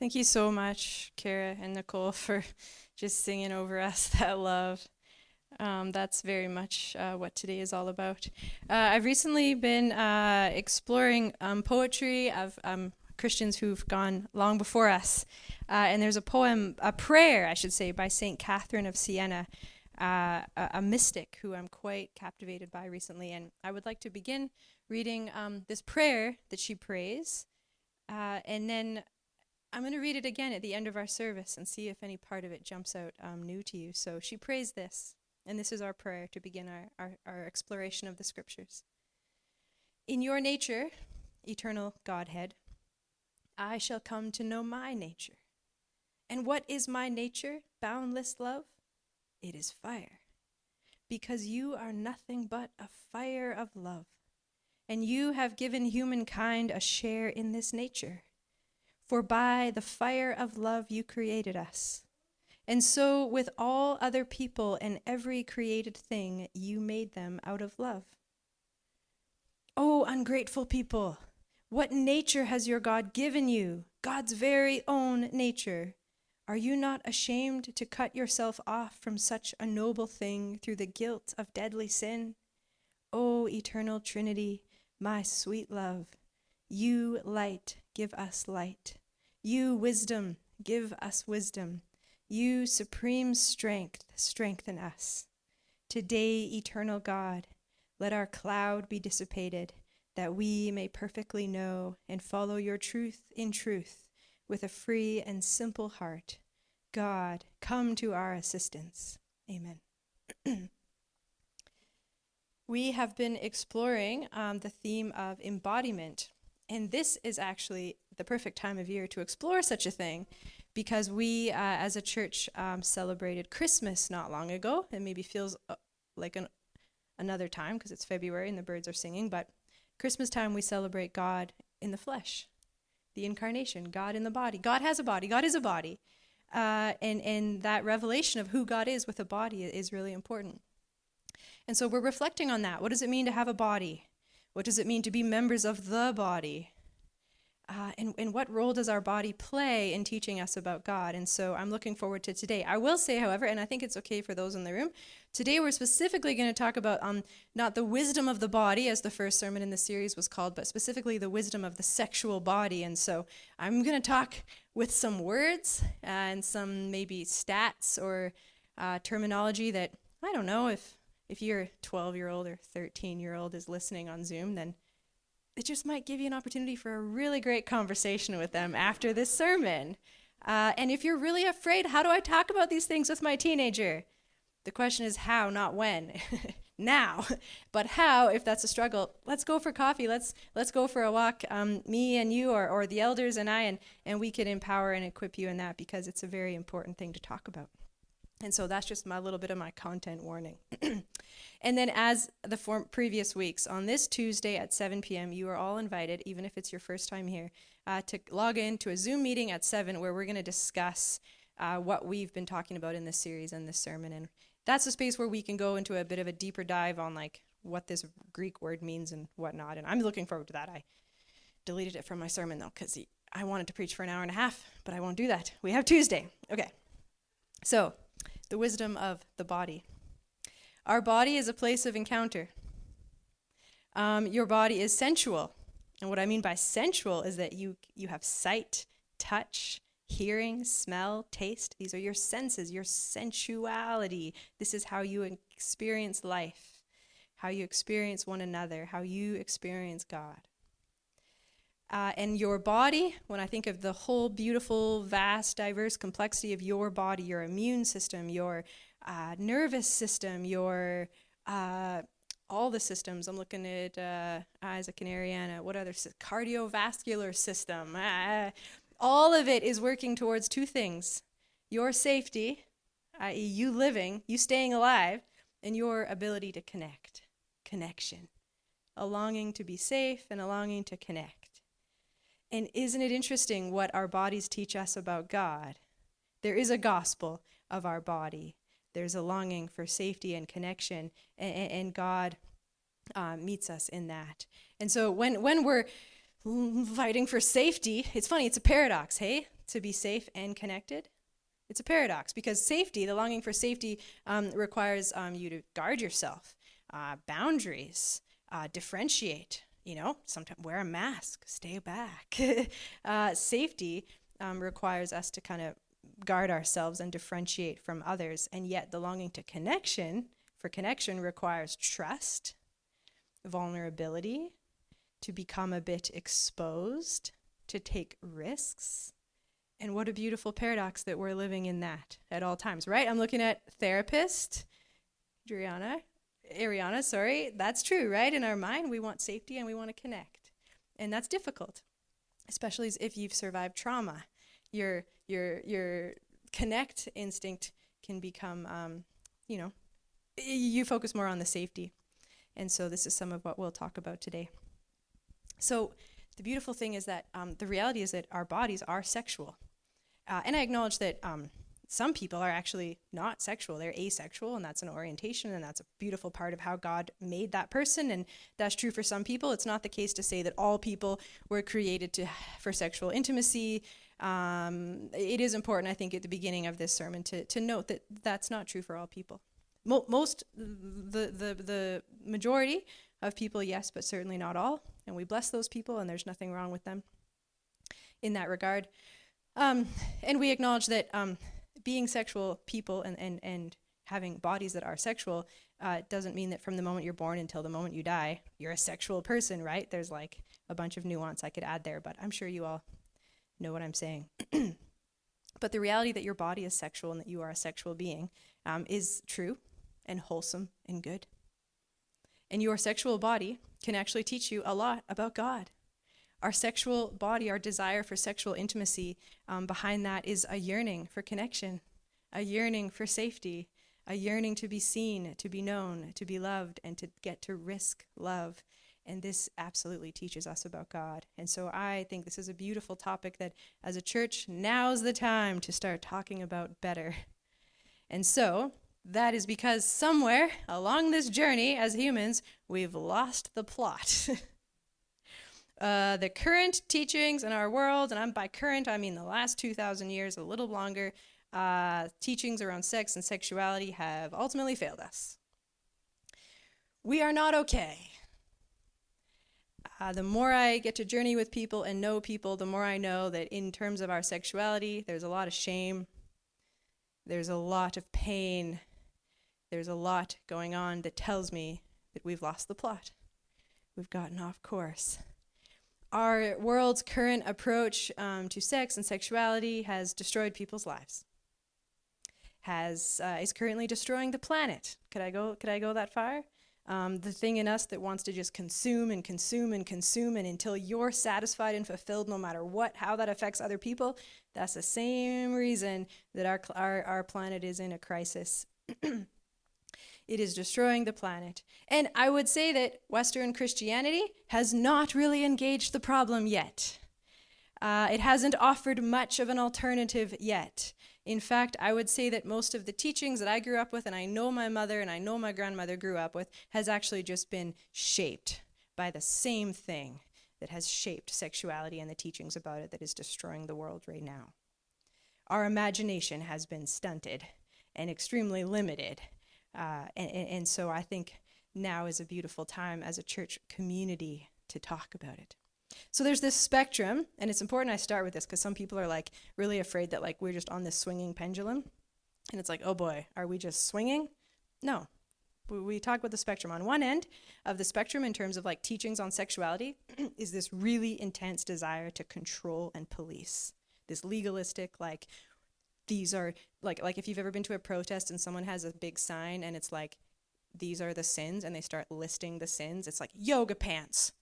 Thank you so much, Kara and Nicole, for just singing over us that love. Um, that's very much uh, what today is all about. Uh, I've recently been uh, exploring um, poetry of um, Christians who've gone long before us. Uh, and there's a poem, a prayer, I should say, by St. Catherine of Siena, uh, a, a, mystic who I'm quite captivated by recently. And I would like to begin reading um, this prayer that she prays. Uh, and then I'm going to read it again at the end of our service and see if any part of it jumps out um, new to you. So she prays this, and this is our prayer to begin our, our, our exploration of the scriptures. In your nature, eternal Godhead, I shall come to know my nature. And what is my nature, boundless love? It is fire, because you are nothing but a fire of love, and you have given humankind a share in this nature for by the fire of love you created us. And so, with all other people and every created thing, you made them out of love. Oh, ungrateful people, what nature has your God given you? God's very own nature. Are you not ashamed to cut yourself off from such a noble thing through the guilt of deadly sin? O oh, eternal Trinity, my sweet love, you light, give us light. You, wisdom, give us wisdom. You, supreme strength, strengthen us. Today, eternal God, let our cloud be dissipated, that we may perfectly know and follow your truth in truth with a free and simple heart. God, come to our assistance. Amen. we have been exploring um, the theme of embodiment, and this is actually the perfect time of year to explore such a thing because we, uh, as a church, um, celebrated Christmas not long ago. It maybe feels uh, like an, another time because it's February and the birds are singing, but Christmas time we celebrate God in the flesh, the incarnation, God in the body. God has a body, God is a body. Uh, and, and that revelation of who God is with a body is really important. And so we're reflecting on that. What does it mean to have a body? What does it mean to be members of the body? uh, and, and what role does our body play in teaching us about God? And so I'm looking forward to today. I will say, however, and I think it's okay for those in the room, today we're specifically going to talk about um, not the wisdom of the body, as the first sermon in the series was called, but specifically the wisdom of the sexual body. And so I'm going to talk with some words and some maybe stats or uh, terminology that I don't know if if your 12 year old or 13 year old is listening on Zoom, then it just might give you an opportunity for a really great conversation with them after this sermon. Uh, and if you're really afraid, how do I talk about these things with my teenager? The question is how, not when. now, but how? If that's a struggle, let's go for coffee. Let's let's go for a walk. Um, me and you, or or the elders and I, and and we can empower and equip you in that because it's a very important thing to talk about. And so that's just my little bit of my content warning. and then, as the form, previous weeks, on this Tuesday at 7 p.m., you are all invited, even if it's your first time here, uh, to log in to a Zoom meeting at 7 where we're going to discuss uh, what we've been talking about in this series and this sermon. And that's a space where we can go into a bit of a deeper dive on like what this Greek word means and whatnot. And I'm looking forward to that. I deleted it from my sermon though, because I wanted to preach for an hour and a half, but I won't do that. We have Tuesday. Okay. So, the wisdom of the body. Our body is a place of encounter. Um, your body is sensual. And what I mean by sensual is that you, you have sight, touch, hearing, smell, taste. These are your senses, your sensuality. This is how you experience life, how you experience one another, how you experience God. Uh, and your body, when I think of the whole beautiful, vast, diverse complexity of your body, your immune system, your uh, nervous system, your uh, all the systems. I'm looking at uh, Isaac and Ariana. What other cardiovascular system? Uh, all of it is working towards two things: your safety, i.e., you living, you staying alive, and your ability to connect. Connection. A longing to be safe and a longing to connect. And isn't it interesting what our bodies teach us about God? There is a gospel of our body. There's a longing for safety and connection, and, and God uh, meets us in that. And so when when we're fighting for safety, it's funny. It's a paradox, hey, to be safe and connected. It's a paradox because safety, the longing for safety, um, requires um, you to guard yourself, uh, boundaries, uh, differentiate. You know, sometimes wear a mask, stay back. uh, safety um, requires us to kind of guard ourselves and differentiate from others, and yet the longing to connection for connection requires trust, vulnerability, to become a bit exposed, to take risks. And what a beautiful paradox that we're living in that at all times, right? I'm looking at therapist, Adriana, Ariana, sorry. That's true, right? In our mind, we want safety and we want to connect. And that's difficult, especially if you've survived trauma. Your your your connect instinct can become, um, you know, you focus more on the safety. And so this is some of what we'll talk about today. So the beautiful thing is that um, the reality is that our bodies are sexual. Uh, and I acknowledge that um, some people are actually not sexual, they're asexual, and that's an orientation, and that's a beautiful part of how God made that person. And that's true for some people. It's not the case to say that all people were created to, for sexual intimacy. Um, it is important, I think, at the beginning of this sermon to, to note that that's not true for all people. Mo- most, the, the, the majority of people, yes, but certainly not all. And we bless those people, and there's nothing wrong with them in that regard. Um, and we acknowledge that um, being sexual people and, and, and having bodies that are sexual uh, doesn't mean that from the moment you're born until the moment you die, you're a sexual person, right? There's like a bunch of nuance I could add there, but I'm sure you all know what I'm saying. but the reality that your body is sexual and that you are a sexual being um, is true and wholesome and good. And your sexual body can actually teach you a lot about God our sexual body, our desire for sexual intimacy, um, behind that is a yearning for connection, a yearning for safety, a yearning to be seen, to be known, to be loved, and to get to risk love. And this absolutely teaches us about God. And so I think this is a beautiful topic that, as a church, now's the time to start talking about better. And so, that is because somewhere along this journey as humans, we've lost the plot. uh, the current teachings in our world, and I'm by current, I mean the last 2,000 years, a little longer, uh, teachings around sex and sexuality have ultimately failed us. We are not okay. Uh, the more I get to journey with people and know people, the more I know that in terms of our sexuality, there's a lot of shame, there's a lot of pain, there's a lot going on that tells me that we've lost the plot. We've gotten off course our world's current approach um, to sex and sexuality has destroyed people's lives. Has uh, is currently destroying the planet. Could I go? Could I go that far? Um, the thing in us that wants to just consume and consume and consume, and until you're satisfied and fulfilled, no matter what, how that affects other people, that's the same reason that our our, our planet is in a crisis. It is destroying the planet. And I would say that Western Christianity has not really engaged the problem yet. Uh, it hasn't offered much of an alternative yet. In fact, I would say that most of the teachings that I grew up with, and I know my mother and I know my grandmother grew up with, has actually just been shaped by the same thing that has shaped sexuality and the teachings about it that is destroying the world right now. Our imagination has been stunted and extremely limited uh, and, and so I think now is a beautiful time as a church community to talk about it. So there's this spectrum, and it's important I start with this because some people are like really afraid that like we're just on this swinging pendulum, and it's like, oh boy, are we just swinging? No, we talk about the spectrum. On one end of the spectrum, in terms of like teachings on sexuality, is this really intense desire to control and police. This legalistic, like, these are like like if you've ever been to a protest and someone has a big sign and it's like these are the sins and they start listing the sins it's like yoga pants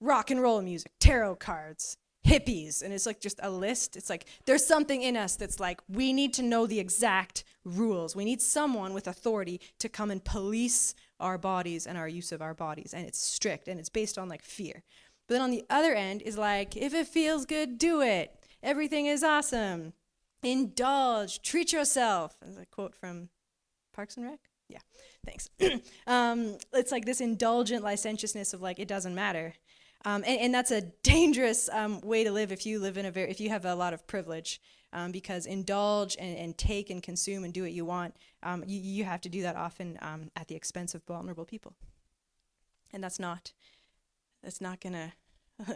rock and roll music tarot cards hippies. And it's like just a list. It's like there's something in us that's like, we need to know the exact rules. We need someone with authority to come and police our bodies and our use of our bodies. And it's strict and it's based on like fear. But then on the other end is like, if it feels good, do it. Everything is awesome. Indulge, treat yourself. As a quote from Parks and Rec. Yeah, thanks. um, it's like this indulgent licentiousness of like, it doesn't matter. Um, and, and, that's a dangerous um, way to live if you live in a very, if you have a lot of privilege, um, because indulge and, and, take and consume and do what you want, um, you, you, have to do that often um, at the expense of vulnerable people, and that's not, that's not gonna,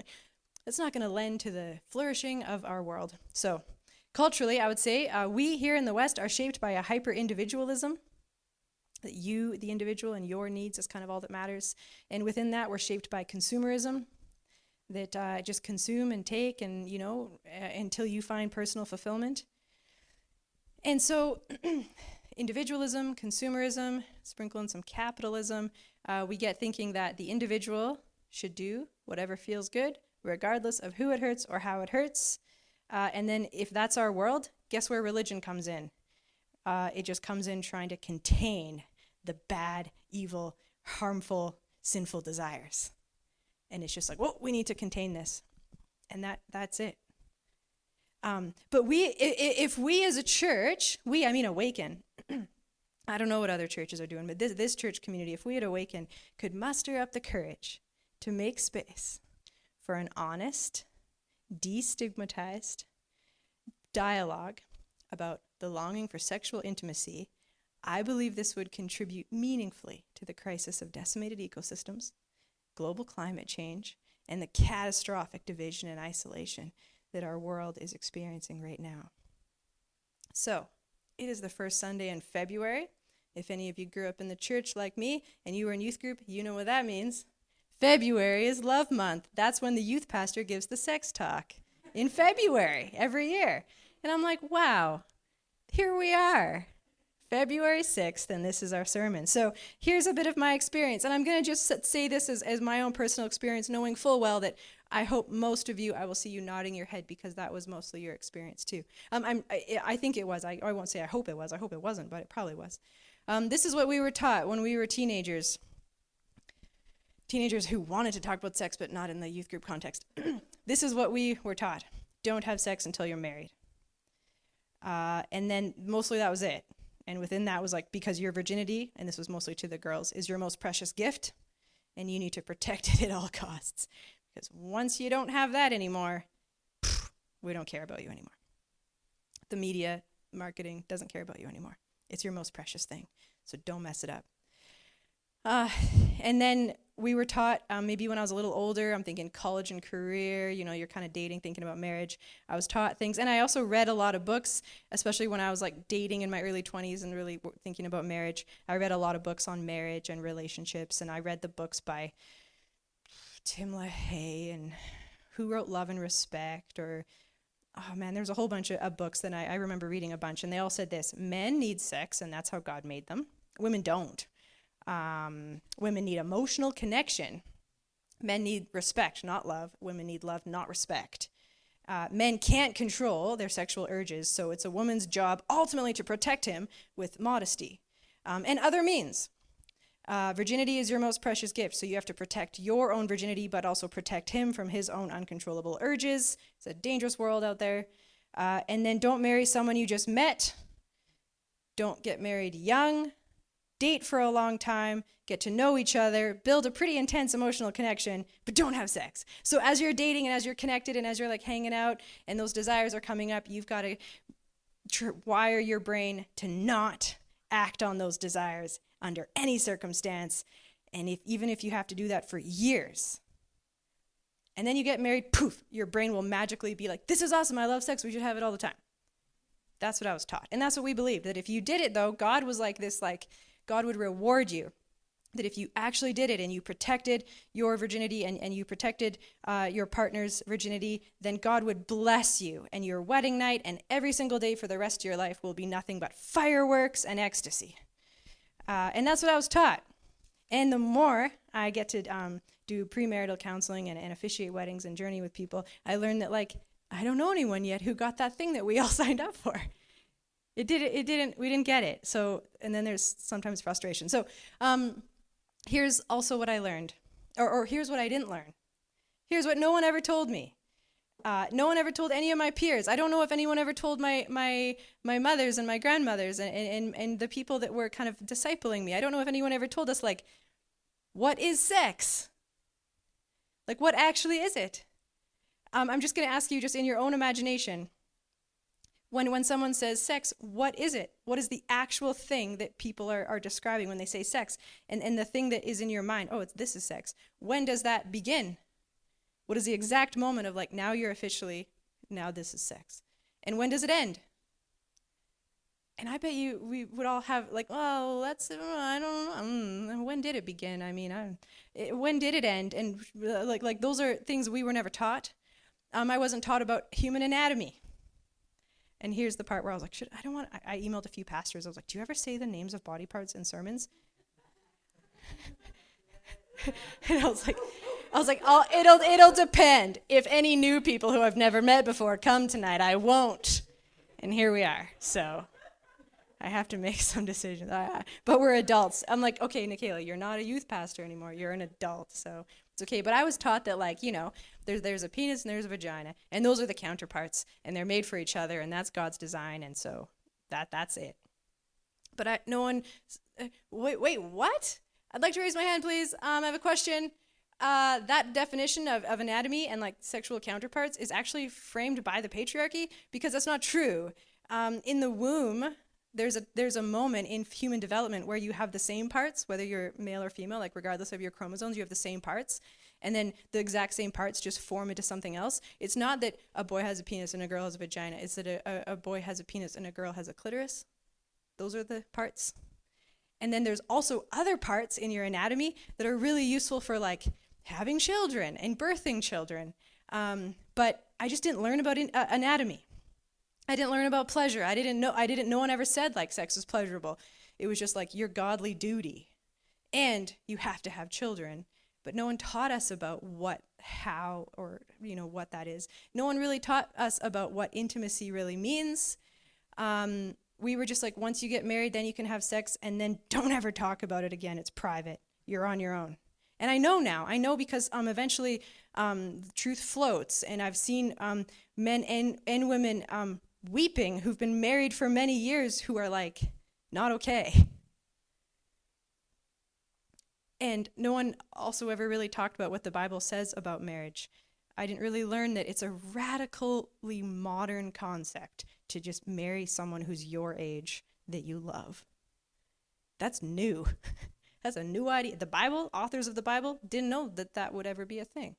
that's not gonna lend to the flourishing of our world. So, culturally, I would say uh, we here in the West are shaped by a hyper individualism that you, the individual, and your needs is kind of all that matters. And within that, we're shaped by consumerism, that uh, just consume and take, and you know, uh, until you find personal fulfillment. And so, individualism, consumerism, sprinkle in some capitalism, uh, we get thinking that the individual should do whatever feels good, regardless of who it hurts or how it hurts. Uh, and then, if that's our world, guess where religion comes in? Uh, it just comes in trying to contain the bad, evil, harmful, sinful desires. And it's just like, well, we need to contain this. And that that's it. Um, but we, if we as a church, we, I mean, awaken. I don't know what other churches are doing, but this, this church community, if we had awakened, could muster up the courage to make space for an honest, destigmatized dialogue about the longing for sexual intimacy I believe this would contribute meaningfully to the crisis of decimated ecosystems, global climate change, and the catastrophic division and isolation that our world is experiencing right now. So, it is the first Sunday in February. If any of you grew up in the church like me and you were in youth group, you know what that means. February is Love Month. That's when the youth pastor gives the sex talk in February every year. And I'm like, wow, here we are. February 6th, and this is our sermon. So here's a bit of my experience. And I'm going to just say this as, as my own personal experience, knowing full well that I hope most of you, I will see you nodding your head because that was mostly your experience too. Um, I'm, I, I, think it was. I, I won't say I hope it was. I hope it wasn't, but it probably was. Um, this is what we were taught when we were teenagers. Teenagers who wanted to talk about sex, but not in the youth group context. this is what we were taught don't have sex until you're married. Uh, and then mostly that was it. And within that was like, because your virginity, and this was mostly to the girls, is your most precious gift, and you need to protect it at all costs. Because once you don't have that anymore, we don't care about you anymore. The media, marketing doesn't care about you anymore. It's your most precious thing. So don't mess it up. Uh, and then we were taught um, maybe when I was a little older, I'm thinking college and career, you know, you're kind of dating, thinking about marriage. I was taught things. And I also read a lot of books, especially when I was like dating in my early 20s and really thinking about marriage. I read a lot of books on marriage and relationships. And I read the books by Tim LaHaye and who wrote Love and Respect or oh man, there's a whole bunch of, of books that I, I remember reading a bunch, and they all said this men need sex, and that's how God made them. Women don't. Um, women need emotional connection. Men need respect, not love. Women need love, not respect. Uh, men can't control their sexual urges, so it's a woman's job ultimately to protect him with modesty um, and other means. Uh, virginity is your most precious gift, so you have to protect your own virginity, but also protect him from his own uncontrollable urges. It's a dangerous world out there. Uh, and then don't marry someone you just met. Don't get married young date for a long time, get to know each other, build a pretty intense emotional connection, but don't have sex. So as you're dating and as you're connected and as you're like hanging out and those desires are coming up, you've got to wire your brain to not act on those desires under any circumstance. And if, even if you have to do that for years, and then you get married, poof, your brain will magically be like, this is awesome, I love sex, we should have it all the time. That's what I was taught. And that's what we believed that if you did it, though, God was like this, like, God would reward you. That if you actually did it and you protected your virginity and, and you protected uh, your partner's virginity, then God would bless you. And your wedding night and every single day for the rest of your life will be nothing but fireworks and ecstasy. Uh, and that's what I was taught. And the more I get to um, do premarital counseling and, and officiate weddings and journey with people, I learned that like I don't know anyone yet who got that thing that we all signed up for. It did it didn't we didn't get it. So and then there's sometimes frustration. So um, here's also what I learned, or, or here's what I didn't learn. Here's what no one ever told me. Uh, no one ever told any of my peers. I don't know if anyone ever told my my my mothers and my grandmothers and, and, and the people that were kind of discipling me. I don't know if anyone ever told us like, what is sex? Like what actually is it? Um, I'm just going to ask you, just in your own imagination, when when someone says sex, what is it? What is the actual thing that people are, are describing when they say sex? And and the thing that is in your mind, oh, this is sex. When does that begin? What is the exact moment of like, now you're officially, now this is sex? And when does it end? And I bet you we would all have like, oh, that's I don't know. Mm, when did it begin? I mean, I, it, when did it end? And uh, like like those are things we were never taught. Um, I wasn't taught about human anatomy. And here's the part where I was like, should I don't want. I, I emailed a few pastors. I was like, do you ever say the names of body parts in sermons? and I was like, I was like, oh, it'll it'll depend. If any new people who I've never met before come tonight, I won't. And here we are. So I have to make some decisions. but we're adults. I'm like, okay, Nikayla, you're not a youth pastor anymore. You're an adult, so okay. But I was taught that, like, you know, there's there's a penis and there's a vagina, and those are the counterparts, and they're made for each other, and that's God's design, and so that that's it. But I, no one. Uh, wait, wait, what? I'd like to raise my hand, please. Um, I have a question. Uh, that definition of, of anatomy and like sexual counterparts is actually framed by the patriarchy because that's not true. Um, in the womb, there's a there's a moment in human development where you have the same parts, whether you're male or female, like regardless of your chromosomes, you have the same parts, and then the exact same parts just form into something else. It's not that a boy has a penis and a girl has a vagina. It's that a, a, a boy has a penis and a girl has a clitoris. Those are the parts. And then there's also other parts in your anatomy that are really useful for like having children and birthing children. Um, but I just didn't learn about in, uh, anatomy. I didn't learn about pleasure. I didn't know. I didn't. No one ever said like sex was pleasurable. It was just like your godly duty, and you have to have children. But no one taught us about what, how, or you know what that is. No one really taught us about what intimacy really means. Um, we were just like, once you get married, then you can have sex, and then don't ever talk about it again. It's private. You're on your own. And I know now. I know because um, eventually um, truth floats, and I've seen um, men and, and women um, weeping who've been married for many years who are like, not okay. And no one also ever really talked about what the Bible says about marriage. I didn't really learn that it's a radically modern concept to just marry someone who's your age that you love. That's new. That's a new idea. The Bible, authors of the Bible, didn't know that that would ever be a thing.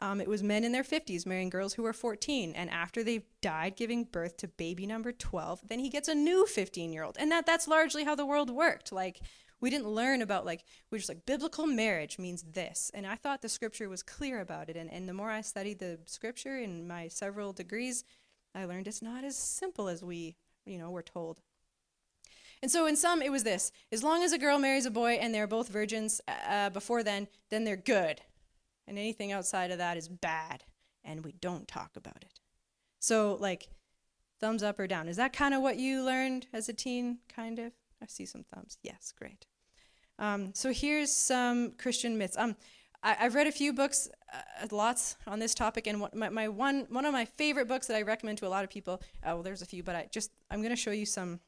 Um, it was men in their 50s marrying girls who were 14, and after they've died giving birth to baby number 12, then he gets a new 15 year old. And that, that's largely how the world worked. Like, we didn't learn about, like, we're just like, biblical marriage means this. And I thought the scripture was clear about it. And, and the more I studied the scripture in my several degrees, I learned it's not as simple as we, you know, were told. And so in some, it was this as long as a girl marries a boy and they're both virgins uh, before then, then they're good. And anything outside of that is bad. And we don't talk about it. So, like, thumbs up or down. Is that kind of what you learned as a teen? Kind of? I see some thumbs. Yes, great. Um, so here's some Christian myths. Um, I, have read a few books, uh, lots on this topic, and what, my, my, one one of my favorite books that I recommend to a lot of people. Uh, well, there's a few, but I just I'm going to show you some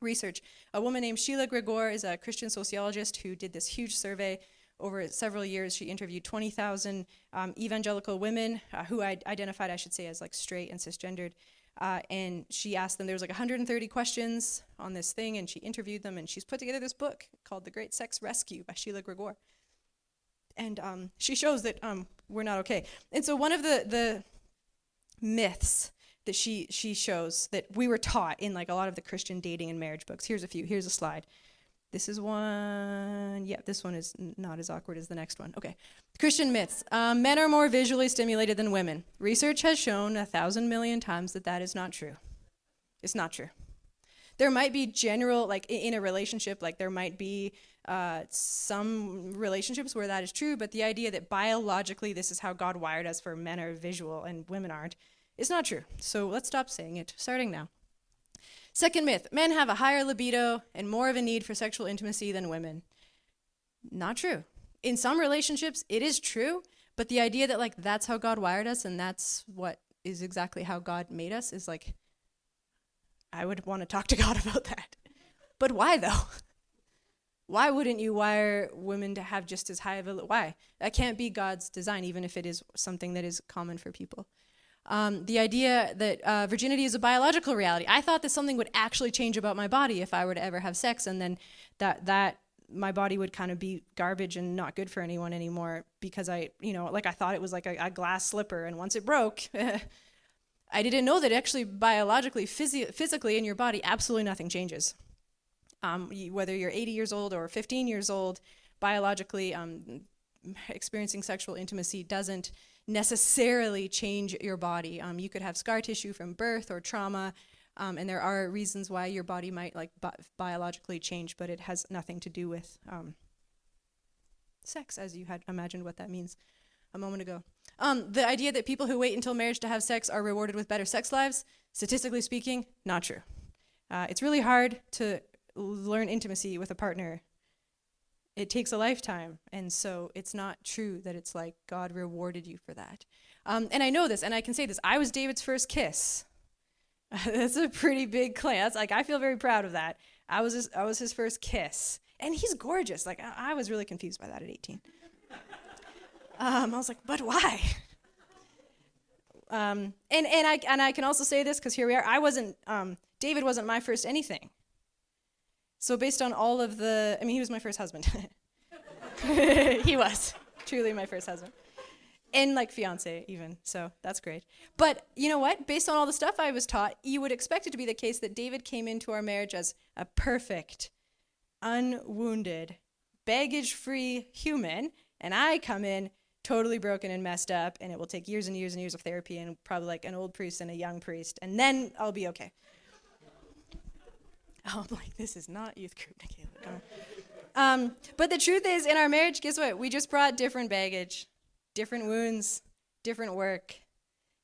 research. A woman named Sheila Gregoire is a Christian sociologist who did this huge survey over several years. She interviewed 20,000 um, evangelical women uh, who I identified, I should say, as like straight and cisgendered. Uh, and she asked them, there was like 130 questions on this thing, and she interviewed them, and she's put together this book called The Great Sex Rescue by Sheila Gregoire and um, she shows that um, we're not okay. And so one of the the myths that she she shows that we were taught in like a lot of the Christian dating and marriage books. Here's a few. Here's a slide. This is one. Yeah, this one is not as awkward as the next one. Okay. Christian myths. Um, men are more visually stimulated than women. Research has shown a thousand million times that that is not true. It's not true there might be general like in a relationship like there might be uh, some relationships where that is true, but the idea that biologically this is how God wired us for men are visual and women aren't is not true. So let's stop saying it, starting now. Second myth men have a higher libido and more of a need for sexual intimacy than women. Not true. In some relationships, it is true, but the idea that, like, that's how God wired us and that's what is exactly how God made us is like, I would want to talk to God about that. But why, though? why wouldn't you wire women to have just as high of a why that can't be god's design even if it is something that is common for people um, the idea that uh, virginity is a biological reality. I thought that something would actually change about my body if i were to ever have sex and then that that my body would kind of be garbage and not good for anyone anymore because i you know like i thought it was like a, a glass slipper and once it broke i didn't know that actually biologically phys- physically in your body absolutely nothing changes. Um, whether you're 80 years old or 15 years old, biologically, um, experiencing sexual intimacy doesn't necessarily change your body. Um, you could have scar tissue from birth or trauma, um, and there are reasons why your body might like bi- biologically change, but it has nothing to do with um, sex, as you had imagined what that means a moment ago. Um, the idea that people who wait until marriage to have sex are rewarded with better sex lives, statistically speaking, not true. Uh, it's really hard to learn intimacy with a partner it takes a lifetime. And so it's not true that it's like god rewarded you for that. Um, and i know this and i can say this. I was david's first kiss. That's a pretty big claim. That's like i feel very proud of that. I was his, i was his first kiss. And he's gorgeous. Like i, I was really confused by that at 18 um, i was like but why? Um, and, and, I, and i can also say this because here we are. I wasn't um, david wasn't my first anything so based on all of the, I mean, he was my first husband. he was truly my first husband. And like fiance even, so that's great. But you know what? Based on all the stuff I was taught, you would expect it to be the case that David came into our marriage as a perfect, unwounded, baggage-free human, and I come in totally broken and messed up, and it will take years and years and years of therapy and probably like an old priest and a young priest, and then I'll be okay. I'm like, this is not youth group, Nikayla. Um, but the truth is, in our marriage, guess what? We just brought different baggage, different wounds, different work,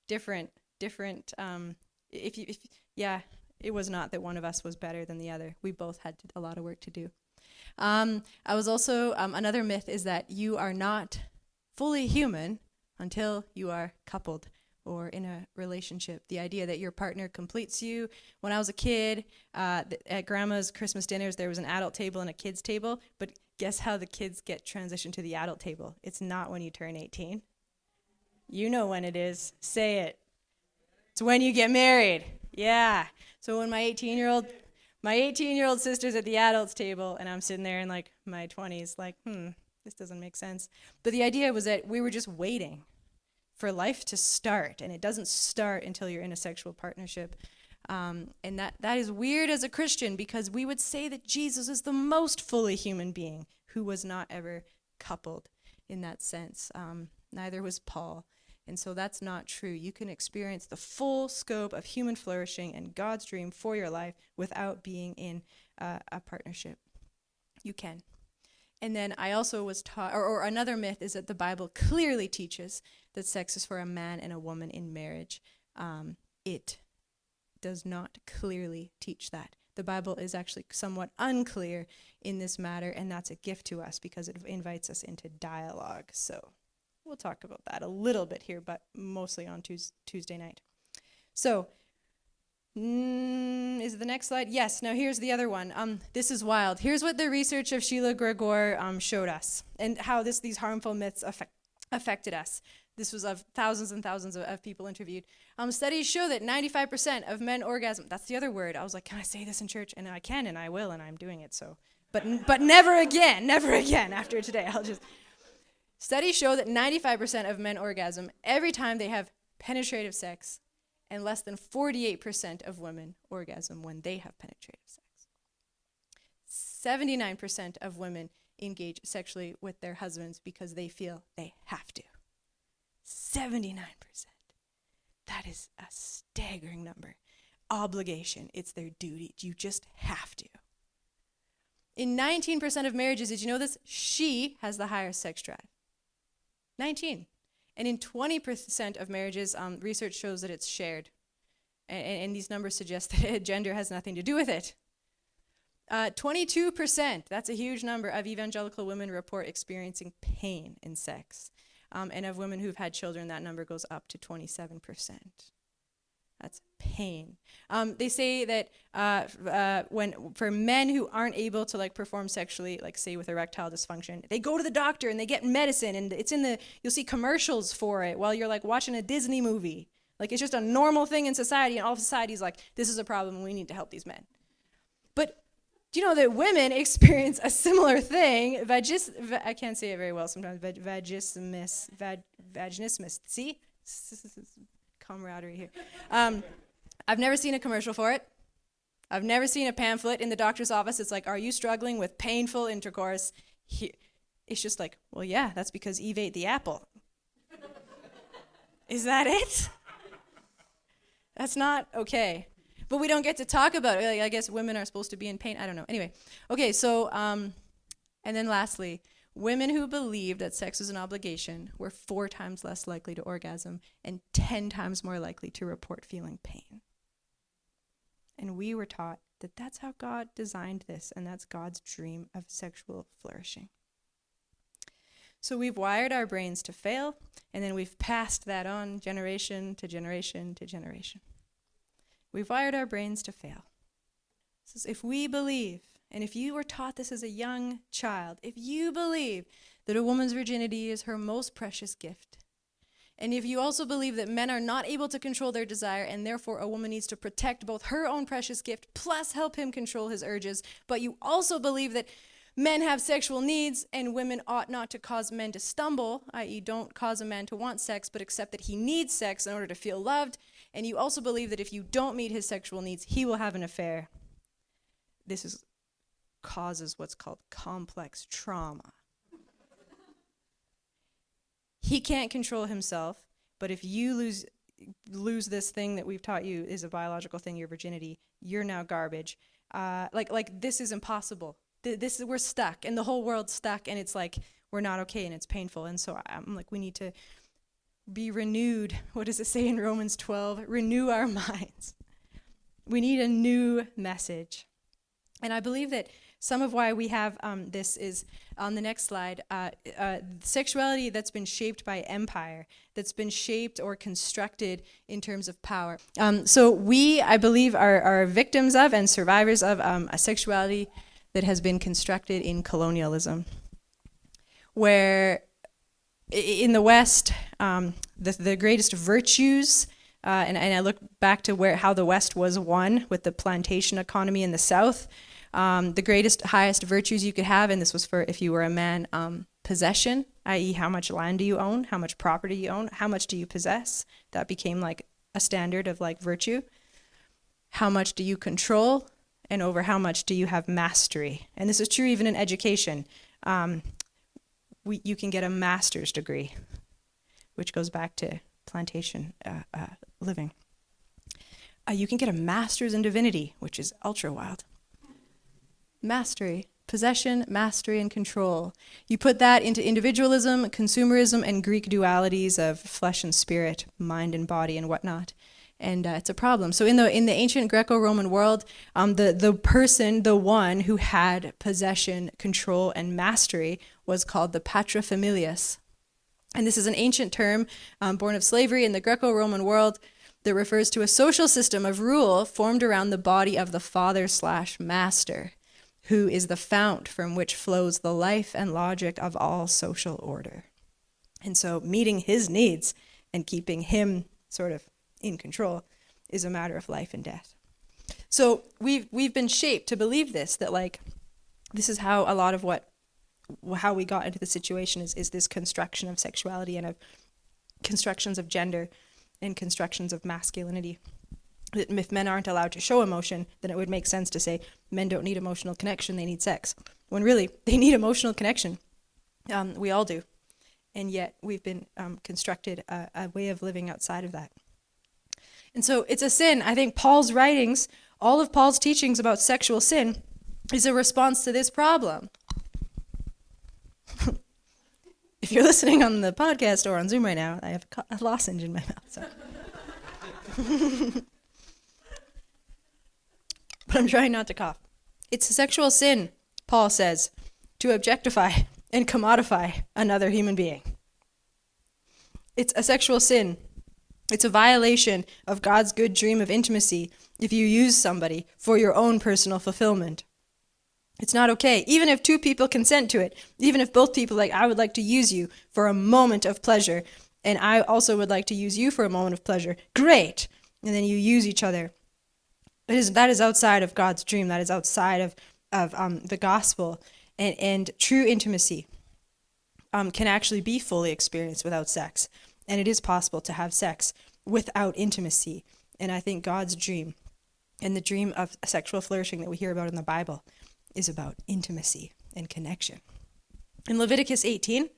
different, different. Um, if you, if yeah, it was not that one of us was better than the other. We both had a lot of work to do. Um, I was also um, another myth is that you are not fully human until you are coupled or in a relationship. The idea that your partner completes you. When I was a kid, uh, at grandma's Christmas dinners, there was an adult table and a kids table. But guess how the kids get transitioned to the adult table? It's not when you turn 18. You know when it is. Say it. It's when you get married. Yeah. So when my 18 year old my 18 year old sister's at the adults table and I'm sitting there in like my 20s like, hmm, this doesn't make sense. But the idea was that we were just waiting for life to start, and it doesn't start until you're in a sexual partnership. Um, and that, that is weird as a Christian because we would say that Jesus is the most fully human being who was not ever coupled in that sense. Um, neither was Paul. And so that's not true. You can experience the full scope of human flourishing and God's dream for your life without being in uh, a partnership. You can. And then I also was taught, or, or, another myth is that the Bible clearly teaches that sex is for a man and a woman in marriage. Um, it does not clearly teach that. The Bible is actually somewhat unclear in this matter, and that's a gift to us because it invites us into dialogue. So we'll talk about that a little bit here, but mostly on Tuesday night. So Mm, is it the next slide? Yes. Now here's the other one. Um, this is wild. Here's what the research of Sheila Gregoire um, showed us, and how this these harmful myths affect, affected us. This was of thousands and thousands of, of people interviewed. Um, studies show that 95% of men orgasm. That's the other word. I was like, can I say this in church? And I can, and I will, and I'm doing it. So, but but never again, never again. After today, I'll just. Studies show that 95% of men orgasm every time they have penetrative sex and less than 48% of women orgasm when they have penetrative sex. 79% of women engage sexually with their husbands because they feel they have to. 79%. That is a staggering number. Obligation, it's their duty. You just have to. In 19% of marriages, did you know this? She has the higher sex drive. 19. And in 20% of marriages, um, research shows that it's shared. And, and, these numbers suggest that gender has nothing to do with it. Uh, 22%, that's a huge number, of evangelical women report experiencing pain in sex. Um, and of women who've had children, that number goes up to 27%. That's pain. Um, they say that uh, uh, when for men who aren't able to like perform sexually, like say with erectile dysfunction, they go to the doctor and they get medicine, and it's in the you'll see commercials for it while you're like watching a Disney movie. Like it's just a normal thing in society, and all of society's like, this is a problem, and we need to help these men. But do you know that women experience a similar thing? Vagis, I can't say it very well sometimes. vaginismus, vag, vaginismus. See, camaraderie here. Um, I've never seen a commercial for it. I've never seen a pamphlet in the doctor's office. It's like, are you struggling with painful intercourse? it's just like, well, yeah, that's because Eve ate the apple. Is that it? That's not okay. But we don't get to talk about it. Like, I guess women are supposed to be in pain. I don't know. Anyway, okay, so, um, and then lastly, Women who believed that sex was an obligation were four times less likely to orgasm and 10 times more likely to report feeling pain. And we were taught that that's how God designed this, and that's God's dream of sexual flourishing. So we've wired our brains to fail, and then we've passed that on generation to generation to generation. We've wired our brains to fail. So if we believe and if you were taught this as a young child, if you believe that a woman's virginity is her most precious gift, and if you also believe that men are not able to control their desire and therefore a woman needs to protect both her own precious gift plus help him control his urges, but you also believe that men have sexual needs and women ought not to cause men to stumble, i.e., don't cause a man to want sex, but accept that he needs sex in order to feel loved, and you also believe that if you don't meet his sexual needs, he will have an affair. This is causes what's called complex trauma. he can't control himself, but if you lose lose this thing that we've taught you is a biological thing, your virginity, you're now garbage. Uh, like like this is impossible. Th- this is we're stuck, and the whole world's stuck, and it's like we're not okay, and it's painful. And so I'm like, we need to be renewed. What does it say in Romans 12? Renew our minds. We need a new message. And I believe that some of why we have um, this is on the next slide uh, uh, sexuality that's been shaped by empire, that's been shaped or constructed in terms of power. Um, so, we, I believe, are, are victims of and survivors of um, a sexuality that has been constructed in colonialism, where in the West, um, the, the greatest virtues. Uh, and, and I look back to where how the West was won with the plantation economy in the South um, the greatest, highest virtues you could have, and this was for if you were a man, um, possession, i.e., how much land do you own, how much property you own, how much do you possess. That became like a standard of like virtue. How much do you control, and over how much do you have mastery? And this is true even in education. Um, we, you can get a master's degree, which goes back to plantation uh, uh, living. Uh, you can get a master's in divinity, which is ultra wild mastery. Possession, mastery, and control. You put that into individualism, consumerism, and Greek dualities of flesh and spirit, mind and body, and whatnot and uh, it's a problem. So in the in the ancient Greco-Roman world, um, the the person, the one who had possession, control, and mastery was called the paterfamilias, and this is an ancient term um, born of slavery in the Greco-Roman world that refers to a social system of rule formed around the body of the father slash master who is the fount from which flows the life and logic of all social order. And so, meeting his needs and keeping him sort of in control is a matter of life and death. So, we've, we've been shaped to believe this that, like, this is how a lot of what how we got into the situation is, is this construction of sexuality and of constructions of gender and constructions of masculinity that if men aren't allowed to show emotion, then it would make sense to say men don't need emotional connection, they need sex. When really, they need emotional connection. Um, we all do. And yet, we've been um, constructed a, a way of living outside of that. And so, it's a sin. I think Paul's writings, all of Paul's teachings about sexual sin, is a response to this problem. if you're listening on the podcast or on Zoom right now, I have a lozenge in my mouth. So. but I'm trying not to cough. It's a sexual sin, Paul says, to objectify and commodify another human being. It's a sexual sin. It's a violation of God's good dream of intimacy if you use somebody for your own personal fulfillment. It's not okay. Even if two people consent to it, even if both people like, I would like to use you for a moment of pleasure, and I also would like to use you for a moment of pleasure, great. And then you use each other. That is outside of God's dream. That is outside of, of um, the gospel. And, and true intimacy um, can actually be fully experienced without sex. And it is possible to have sex without intimacy. And I think God's dream and the dream of sexual flourishing that we hear about in the Bible is about intimacy and connection. In Leviticus 18,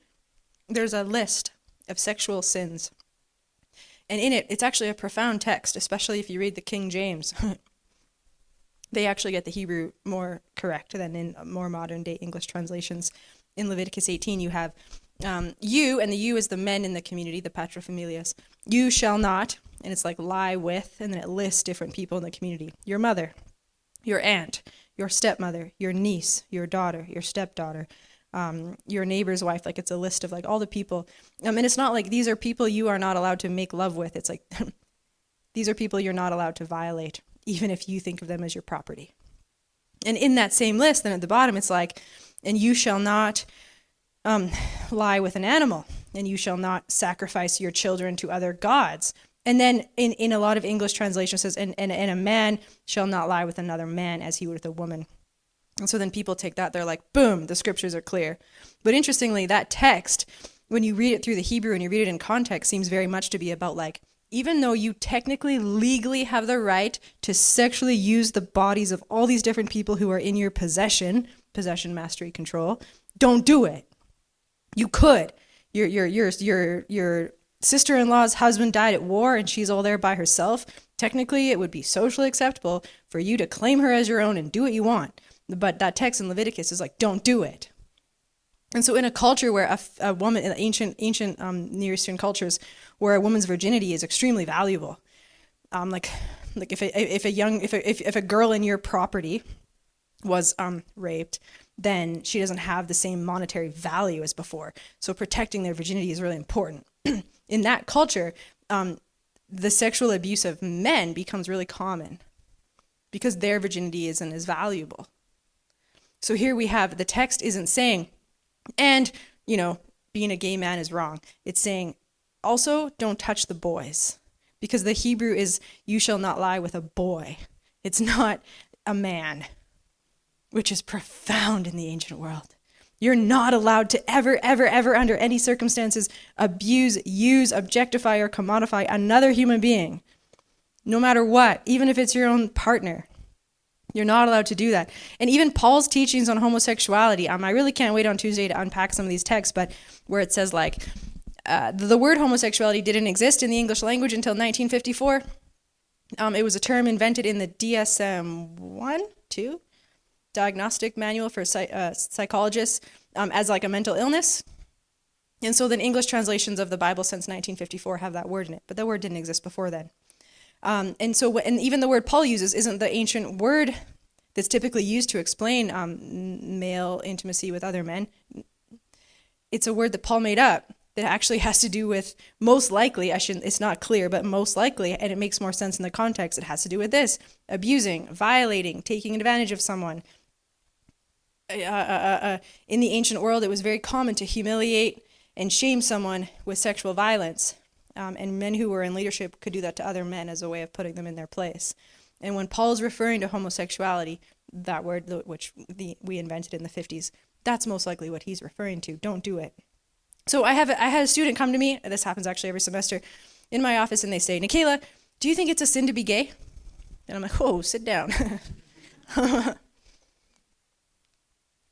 there's a list of sexual sins. And in it, it's actually a profound text, especially if you read the King James. they actually get the Hebrew more correct than in more modern day English translations. In Leviticus 18, you have um, you, and the you is the men in the community, the paterfamilias. You shall not, and it's like lie with, and then it lists different people in the community. Your mother, your aunt, your stepmother, your niece, your daughter, your stepdaughter, um, your neighbor's wife. Like it's a list of like all the people. Um, and it's not like these are people you are not allowed to make love with. It's like these are people you're not allowed to violate, even if you think of them as your property. And in that same list, then at the bottom, it's like, and you shall not um, lie with an animal, and you shall not sacrifice your children to other gods. And then in, in a lot of English translations says, and, and, and a man shall not lie with another man as he would with a woman. And so then people take that, they're like, boom, the scriptures are clear. But interestingly, that text, when you read it through the Hebrew and you read it in context, seems very much to be about like, even though you technically legally have the right to sexually use the bodies of all these different people who are in your possession, possession, mastery, control, don't do it. You could. Your your your your your sister-in-law's husband died at war and she's all there by herself. Technically, it would be socially acceptable for you to claim her as your own and do what you want. But that text in Leviticus is like, don't do it. And so, in a culture where a, a woman, in ancient ancient um, Near Eastern cultures, where a woman's virginity is extremely valuable, um, like like if a, if a young if a, if, if a girl in your property was um, raped, then she doesn't have the same monetary value as before. So protecting their virginity is really important. in that culture, um, the sexual abuse of men becomes really common because their virginity isn't as valuable. So here we have the text isn't saying, and, you know, being a gay man is wrong. It's saying, also, don't touch the boys. Because the Hebrew is, you shall not lie with a boy. It's not a man which is profound in the ancient world. You're not allowed to ever, ever, ever, under any circumstances, abuse, use, objectify, or commodify another human being, no matter what, even if it's your own partner. You're not allowed to do that. And even Paul's teachings on homosexuality, um, I really can't wait on Tuesday to unpack some of these texts, but where it says, like, uh, the word homosexuality didn't exist in the English language until 1954. Um, it was a term invented in the DSM 1, 2? diagnostic manual for uh, psychologists um, as like a mental illness. And so then English translations of the Bible since 1954 have that word in it, but that word didn't exist before then. Um, and so, and even the word Paul uses isn't the ancient word that's typically used to explain um, male intimacy with other men. It's a word that Paul made up that actually has to do with most likely, I shouldn't, it's not clear, but most likely, and it makes more sense in the context, it has to do with this abusing, violating, taking advantage of someone, uh, uh, uh, uh, in the ancient world, it was very common to humiliate and shame someone with sexual violence. Um, and men who were in leadership could do that to other men as a way of putting them in their place. And when Paul is referring to homosexuality, that word which the, we invented in the 50s, that's most likely what he's referring to. Don't do it. So I have a, I had a student come to me. This happens actually every semester in my office, and they say, "Nikayla, do you think it's a sin to be gay?" And I'm like, "Whoa, sit down."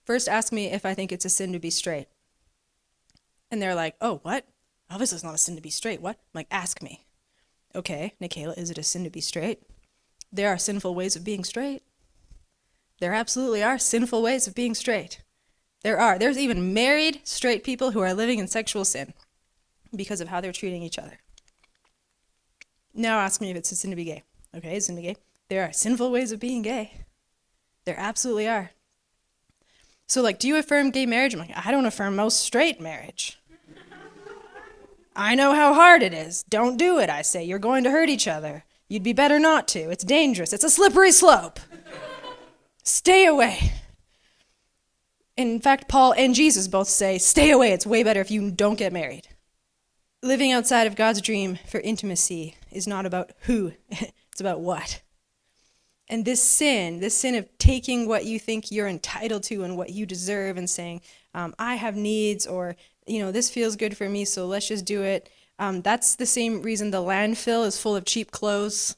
First, ask me if I think it's a sin to be straight. And they're like, oh, what? Obviously, it's not a sin to be straight. What? I'm like, ask me. Okay, Nikayla, is it a sin to be straight? There are sinful ways of being straight. There absolutely are sinful ways of being straight. There are. There's even married straight people who are living in sexual sin because of how they're treating each other. Now ask me if it's a sin to be gay. Okay, it's sin to be gay. There are sinful ways of being gay. There absolutely are. So, like, do you affirm gay marriage? I'm like, I don't affirm most straight marriage. I know how hard it is. Don't do it, I say. You're going to hurt each other. You'd be better not to. It's dangerous. It's a slippery slope. Stay away. In fact, Paul and Jesus both say, stay away. It's way better if you don't get married. Living outside of God's dream for intimacy is not about who, it's about what. And this sin, this sin of taking what you think you're entitled to and what you deserve and saying, um, I have needs, or, you know, this feels good for me, so let's just do it. Um, that's the same reason the landfill is full of cheap clothes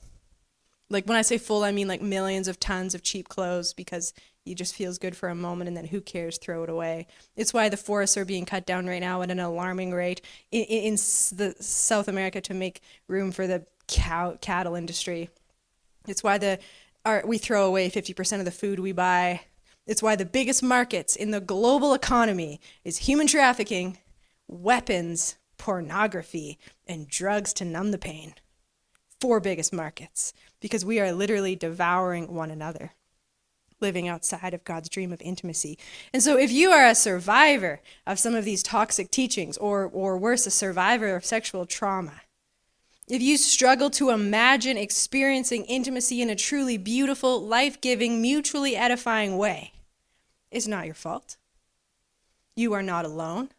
like when I say full, I mean like millions of tons of cheap clothes because it just feels good for a moment and then who cares, throw it away. It's why the forests are being cut down right now at an alarming rate in, in the South America to make room for the cow cattle industry. It's why the our, we throw away 50% of the food we buy. It's why the biggest markets in the global economy is human trafficking, weapons, pornography, and drugs to numb the pain. Four biggest markets because we are literally devouring one another, living outside of God's dream of intimacy. And so, if you are a survivor of some of these toxic teachings, or, or worse, a survivor of sexual trauma, if you struggle to imagine experiencing intimacy in a truly beautiful, life giving, mutually edifying way, it's not your fault. You are not alone.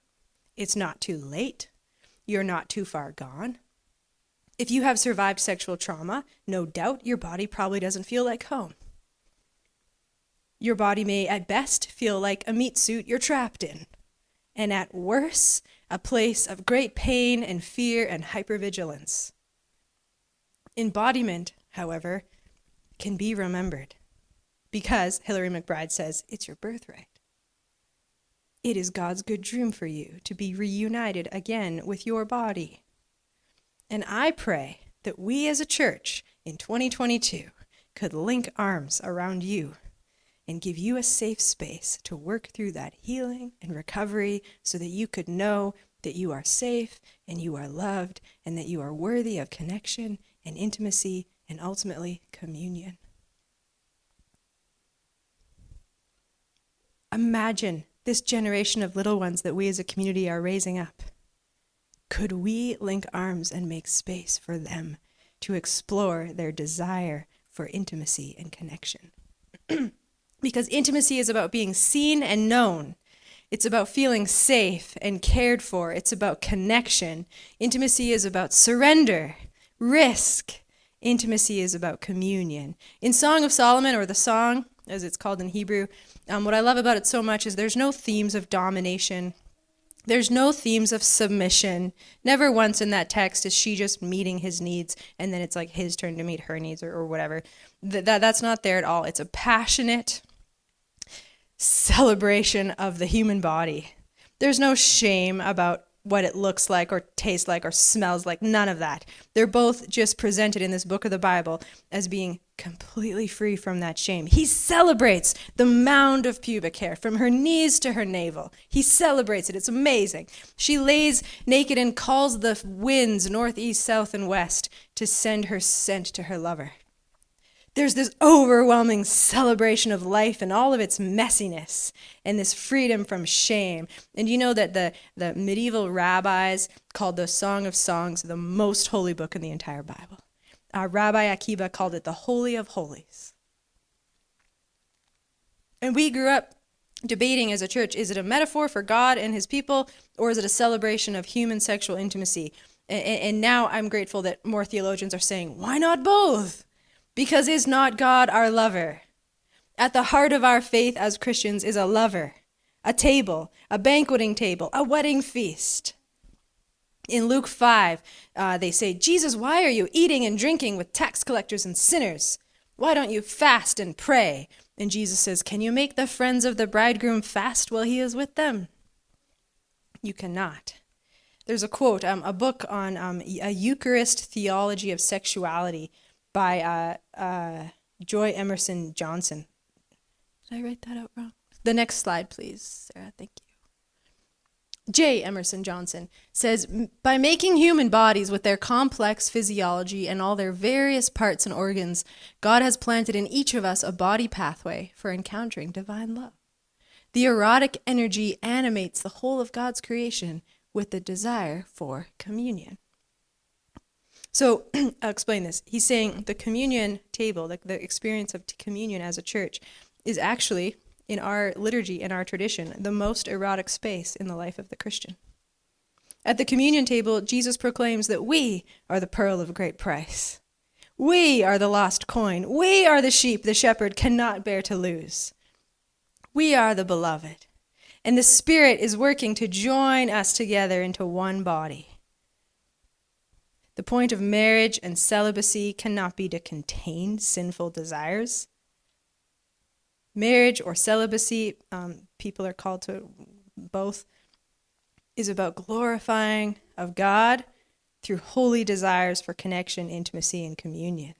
It's not too late. You're not too far gone. If you have survived sexual trauma, no doubt your body probably doesn't feel like home. Your body may at best feel like a meat suit you're trapped in, and at worst, a place of great pain and fear and hypervigilance. Embodiment, however, can be remembered because Hillary McBride says it's your birthright. It is God's good dream for you to be reunited again with your body. And I pray that we as a church in 2022 could link arms around you and give you a safe space to work through that healing and recovery so that you could know that you are safe and you are loved and that you are worthy of connection and intimacy and ultimately communion. Imagine this generation of little ones that we as a community are raising up. Could we link arms and make space for them to explore their desire for intimacy and connection? because intimacy is about being seen and known. It's about feeling safe and cared for. It's about connection. Intimacy is about surrender, risk. Intimacy is about communion. In Song of Solomon, or the song, as it's called in Hebrew, um, what I love about it so much is there's no themes of domination there's no themes of submission. Never once in that text is she just meeting his needs and then it's like his turn to meet her needs or, or whatever. Th- that, that's not there at all. It's a passionate celebration of the human body. There's no shame about what it looks like or tastes like or smells like. None of that. They're both just presented in this book of the Bible as being completely free from that shame. He celebrates the mound of pubic hair from her knees to her navel. He celebrates it. It's amazing. She lays naked and calls the winds north, east, south, and west to send her scent to her lover there's this overwhelming celebration of life and all of its messiness and this freedom from shame. And you know that the, the medieval rabbis called the Song of Songs the most holy book in the entire Bible. Uh, Rabbi Akiva called it the Holy of Holies. And we grew up debating as a church is it a metaphor for God and his people, or is it a celebration of human sexual intimacy? And, and now I'm grateful that more theologians are saying, why not both? Because is not God our lover? At the heart of our faith as Christians is a lover, a table, a banqueting table, a wedding feast. In Luke 5, uh, they say, Jesus, why are you eating and drinking with tax collectors and sinners? Why don't you fast and pray? And Jesus says, Can you make the friends of the bridegroom fast while he is with them? You cannot. There's a quote, um, a book on um, a Eucharist theology of sexuality by uh, uh, Joy Emerson Johnson. Did I write that out wrong? The next slide, please, Sarah. Thank you. J. Emerson Johnson says By making human bodies with their complex physiology and all their various parts and organs, God has planted in each of us a body pathway for encountering divine love. The erotic energy animates the whole of God's creation with the desire for communion. So I'll explain this. He's saying the communion table, the, the experience of communion as a church, is actually in our liturgy and our tradition the most erotic space in the life of the Christian. At the communion table, Jesus proclaims that we are the pearl of great price. We are the lost coin. We are the sheep the shepherd cannot bear to lose. We are the beloved. And the Spirit is working to join us together into one body. The point of marriage and celibacy cannot be to contain sinful desires, marriage or celibacy, um, people are called to both, is about glorifying of God through holy desires for connection, intimacy, and communion.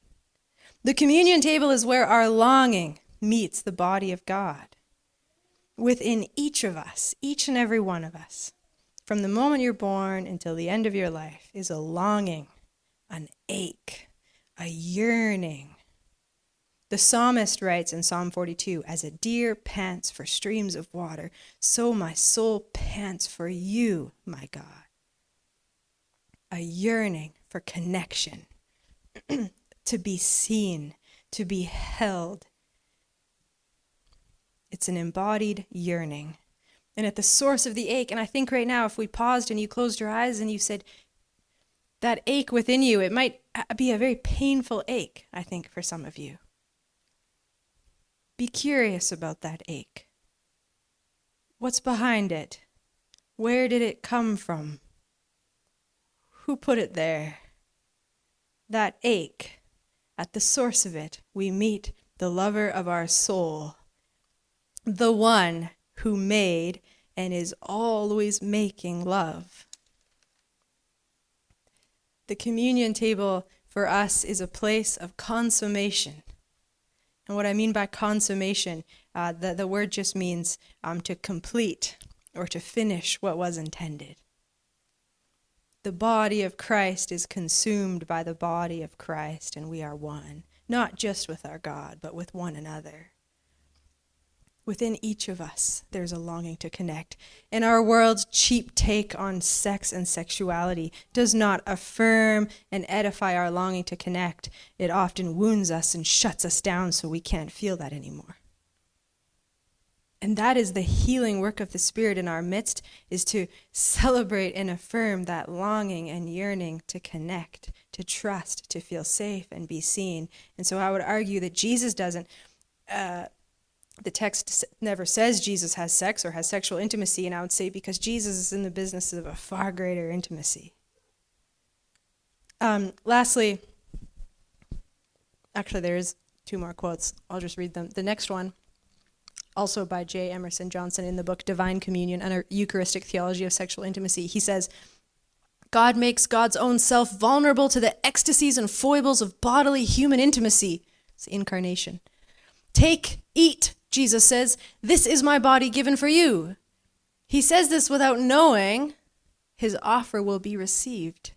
The communion table is where our longing meets the body of God. Within each of us, each and every one of us, from the moment you're born until the end of your life, is a longing, an ache, a yearning the psalmist writes in Psalm 42 As a deer pants for streams of water, so my soul pants for you, my God. A yearning for connection, to be seen, to be held. It's an embodied yearning. And at the source of the ache, and I think right now, if we paused and you closed your eyes and you said, that ache within you, it might uh, be a very painful ache, I think, for some of you. Be curious about that ache. What's behind it? Where did it come from? Who put it there? That ache, at the source of it, we meet the lover of our soul, the one who made and is always making love. The communion table for us is a place of consummation and what I mean by consummation, uh, the, the word just means um, to complete or to finish what was intended. The body of Christ is consumed by the body of Christ, and we are one, not just with our God, but with one another. Within each of us, there's a longing to connect. And our world's cheap take on sex and sexuality does not affirm and edify our longing to connect. It often wounds us and shuts us down so we can't feel that anymore. And that is the healing work of the Spirit in our midst, is to celebrate and affirm that longing and yearning to connect, to trust, to feel safe and be seen. And so I would argue that Jesus doesn't. Uh, the text never says Jesus has sex or has sexual intimacy, and I would say because Jesus is in the business of a far greater intimacy. Um, lastly, actually, there's two more quotes. I'll just read them. The next one, also by J. Emerson Johnson in the book Divine Communion and a Eucharistic Theology of Sexual Intimacy, he says, God makes God's own self vulnerable to the ecstasies and foibles of bodily human intimacy. It's incarnation. Take, eat, Jesus says, This is my body given for you. He says this without knowing his offer will be received.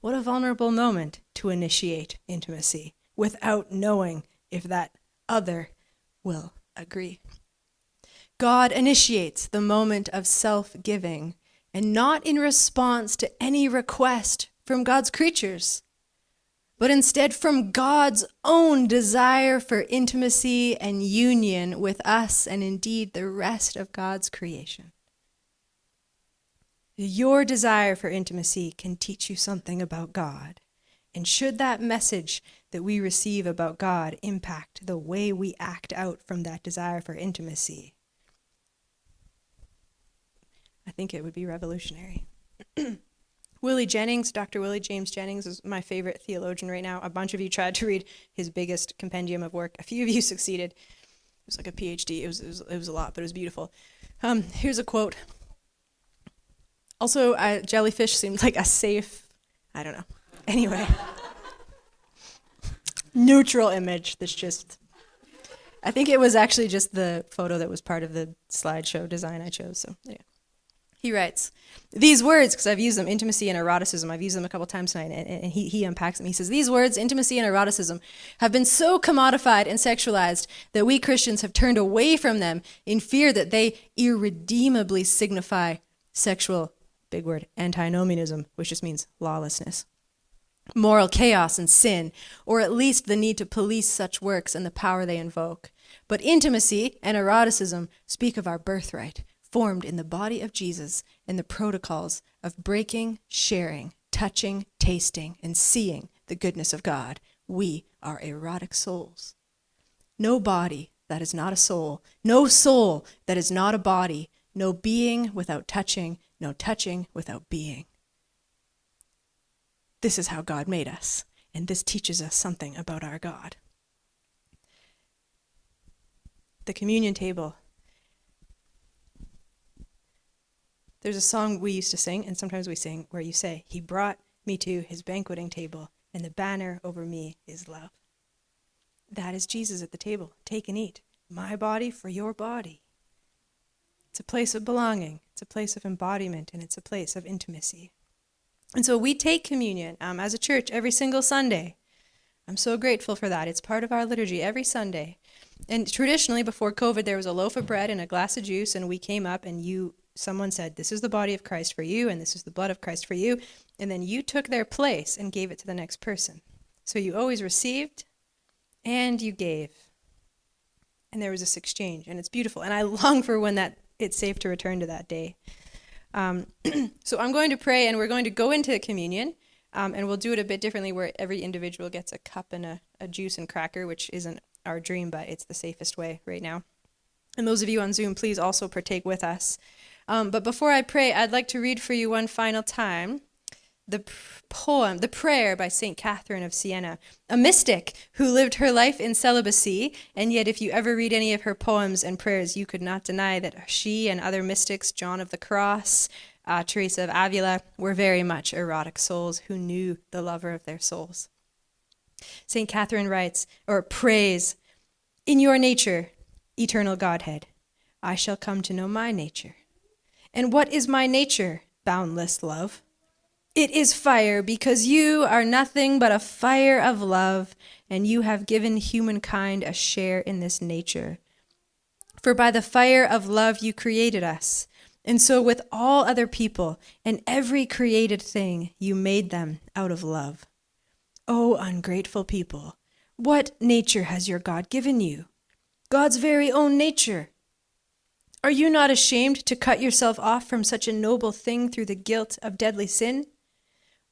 What a vulnerable moment to initiate intimacy without knowing if that other will agree. God initiates the moment of self giving and not in response to any request from God's creatures but instead from God's own desire for intimacy and union with us and indeed the rest of God's creation. Your desire for intimacy can teach you something about God. And should that message that we receive about God impact the way we act out from that desire for intimacy, I think it would be revolutionary. Willie Jennings, Dr. Willie James Jennings, is my favorite theologian right now. A bunch of you tried to read his biggest compendium of work. A few of you succeeded. It was like a PhD. It was, it was, it was a lot, but it was beautiful. Um, here's a quote. Also, uh, jellyfish seemed like a safe, I don't know. Anyway, neutral image that's just. I think it was actually just the photo that was part of the slideshow design I chose. So, yeah. He writes, These words, because I've used them, intimacy and eroticism, I've used them a couple times tonight, and, and he, he unpacks them. He says, These words, intimacy and eroticism, have been so commodified and sexualized that we Christians have turned away from them in fear that they irredeemably signify sexual, big word, antinomianism, which just means lawlessness moral chaos and sin, or at least the need to police such works and the power they invoke. But intimacy and eroticism speak of our birthright, formed in the body of Jesus in the protocols of breaking, sharing, touching, tasting, and seeing the goodness of God. We are erotic souls. No body that is not a soul, no soul that is not a body, no being without touching, no touching without being. This is how God made us, and this teaches us something about our God. The communion table There's a song we used to sing, and sometimes we sing, where you say, He brought me to his banqueting table, and the banner over me is love. That is Jesus at the table. Take and eat. My body for your body. It's a place of belonging, it's a place of embodiment, and it's a place of intimacy. And so we take communion um, as a church every single Sunday. I'm so grateful for that. It's part of our liturgy every Sunday. And traditionally, before COVID, there was a loaf of bread and a glass of juice, and we came up and you someone said, This is the body of Christ for you, and this is the blood of Christ for you. And then you took their place and gave it to the next person. So you always received and you gave. And there was this exchange, and it's beautiful. And I long for when that it's safe to return to that day. Um, so I'm going to pray, and we're going to go into communion, um, and we'll do it a bit differently, where every individual gets a cup and a, a juice and cracker, which isn't our dream, but it's the safest way right now. And those of you on Zoom, please also partake with us. Um, but before I pray, I'd like to read for you one final time the poem, the prayer by St. Catherine of Siena, a mystic who lived her life in celibacy. And yet, if you ever read any of her poems and prayers, you could not deny that she and other mystics, John of the Cross, uh, Teresa of Avila, were very much erotic souls who knew the lover of their souls. St. Catherine writes, or prays, In your nature, eternal Godhead, I shall come to know my nature and what is my nature, boundless love? It is fire, because you are nothing but a fire of love, and you have given humankind a share in this nature. For by the fire of love you created us, and so with all other people and every created thing you made them out of love. O oh, ungrateful people, what nature has your God given you? God's very own nature are you not ashamed to cut yourself off from such a noble thing through the guilt of deadly sin?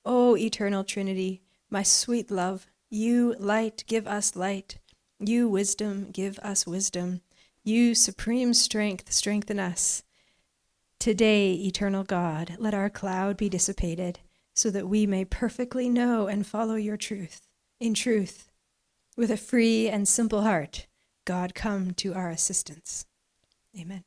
O eternal Trinity, my sweet love, you light, give us light. You wisdom, give us wisdom. You supreme strength, strengthen us. Today, eternal God, let our cloud be dissipated, so that we may perfectly know and follow your truth. In truth, with a free and simple heart, God, come to our assistance. Amen.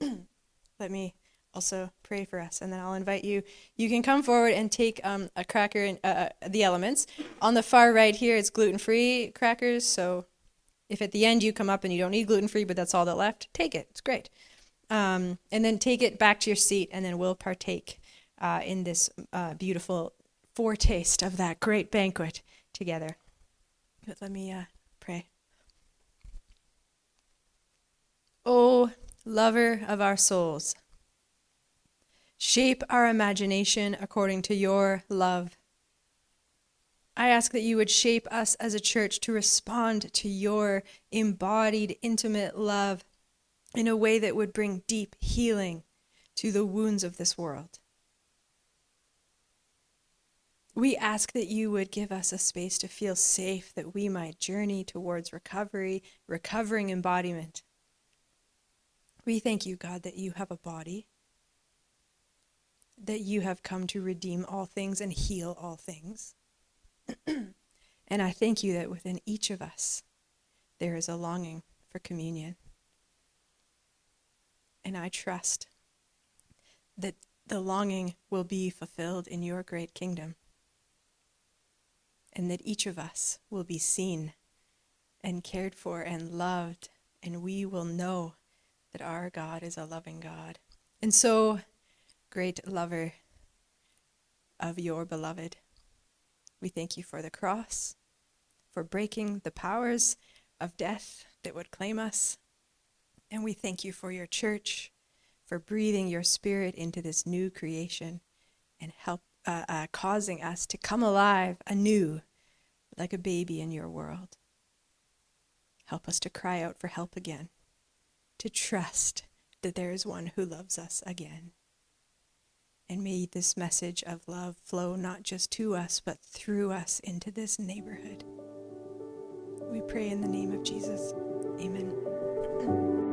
let me also pray for us and then i'll invite you. You can come forward and take um, a cracker and uh, uh, the elements. On the far right here it's gluten-free crackers so if at the end you come up and you don't need gluten-free but that's all that left take it. It's great. Um, and then take it back to your seat and then we'll partake uh, in this uh, beautiful foretaste of that great banquet together. But let me uh, pray. Oh lover of our souls. Shape our imagination according to your love. I ask that you would shape us as a church to respond to your embodied, intimate love in a way that would bring deep healing to the wounds of this world. We ask that you would give us a space to feel safe, that we might journey towards recovery, recovering embodiment. We thank you, God, that you have a body, that you have come to redeem all things and heal all things. and I thank you that within each of us there is a longing for communion. And I trust that the longing will be fulfilled in your great kingdom. And that each of us will be seen and cared for and loved, and we will know that our God is a loving God. And so, great lover of your beloved, we thank you for the cross, for breaking the powers of death that would claim us. And we thank you for your church, for breathing your spirit into this new creation and help uh, uh, causing us to come alive anew like a baby in your world. Help us to cry out for help again, to trust that there is one who loves us again. And may this message of love flow not just to us, but through us into this neighborhood. We pray in the name of Jesus. Amen.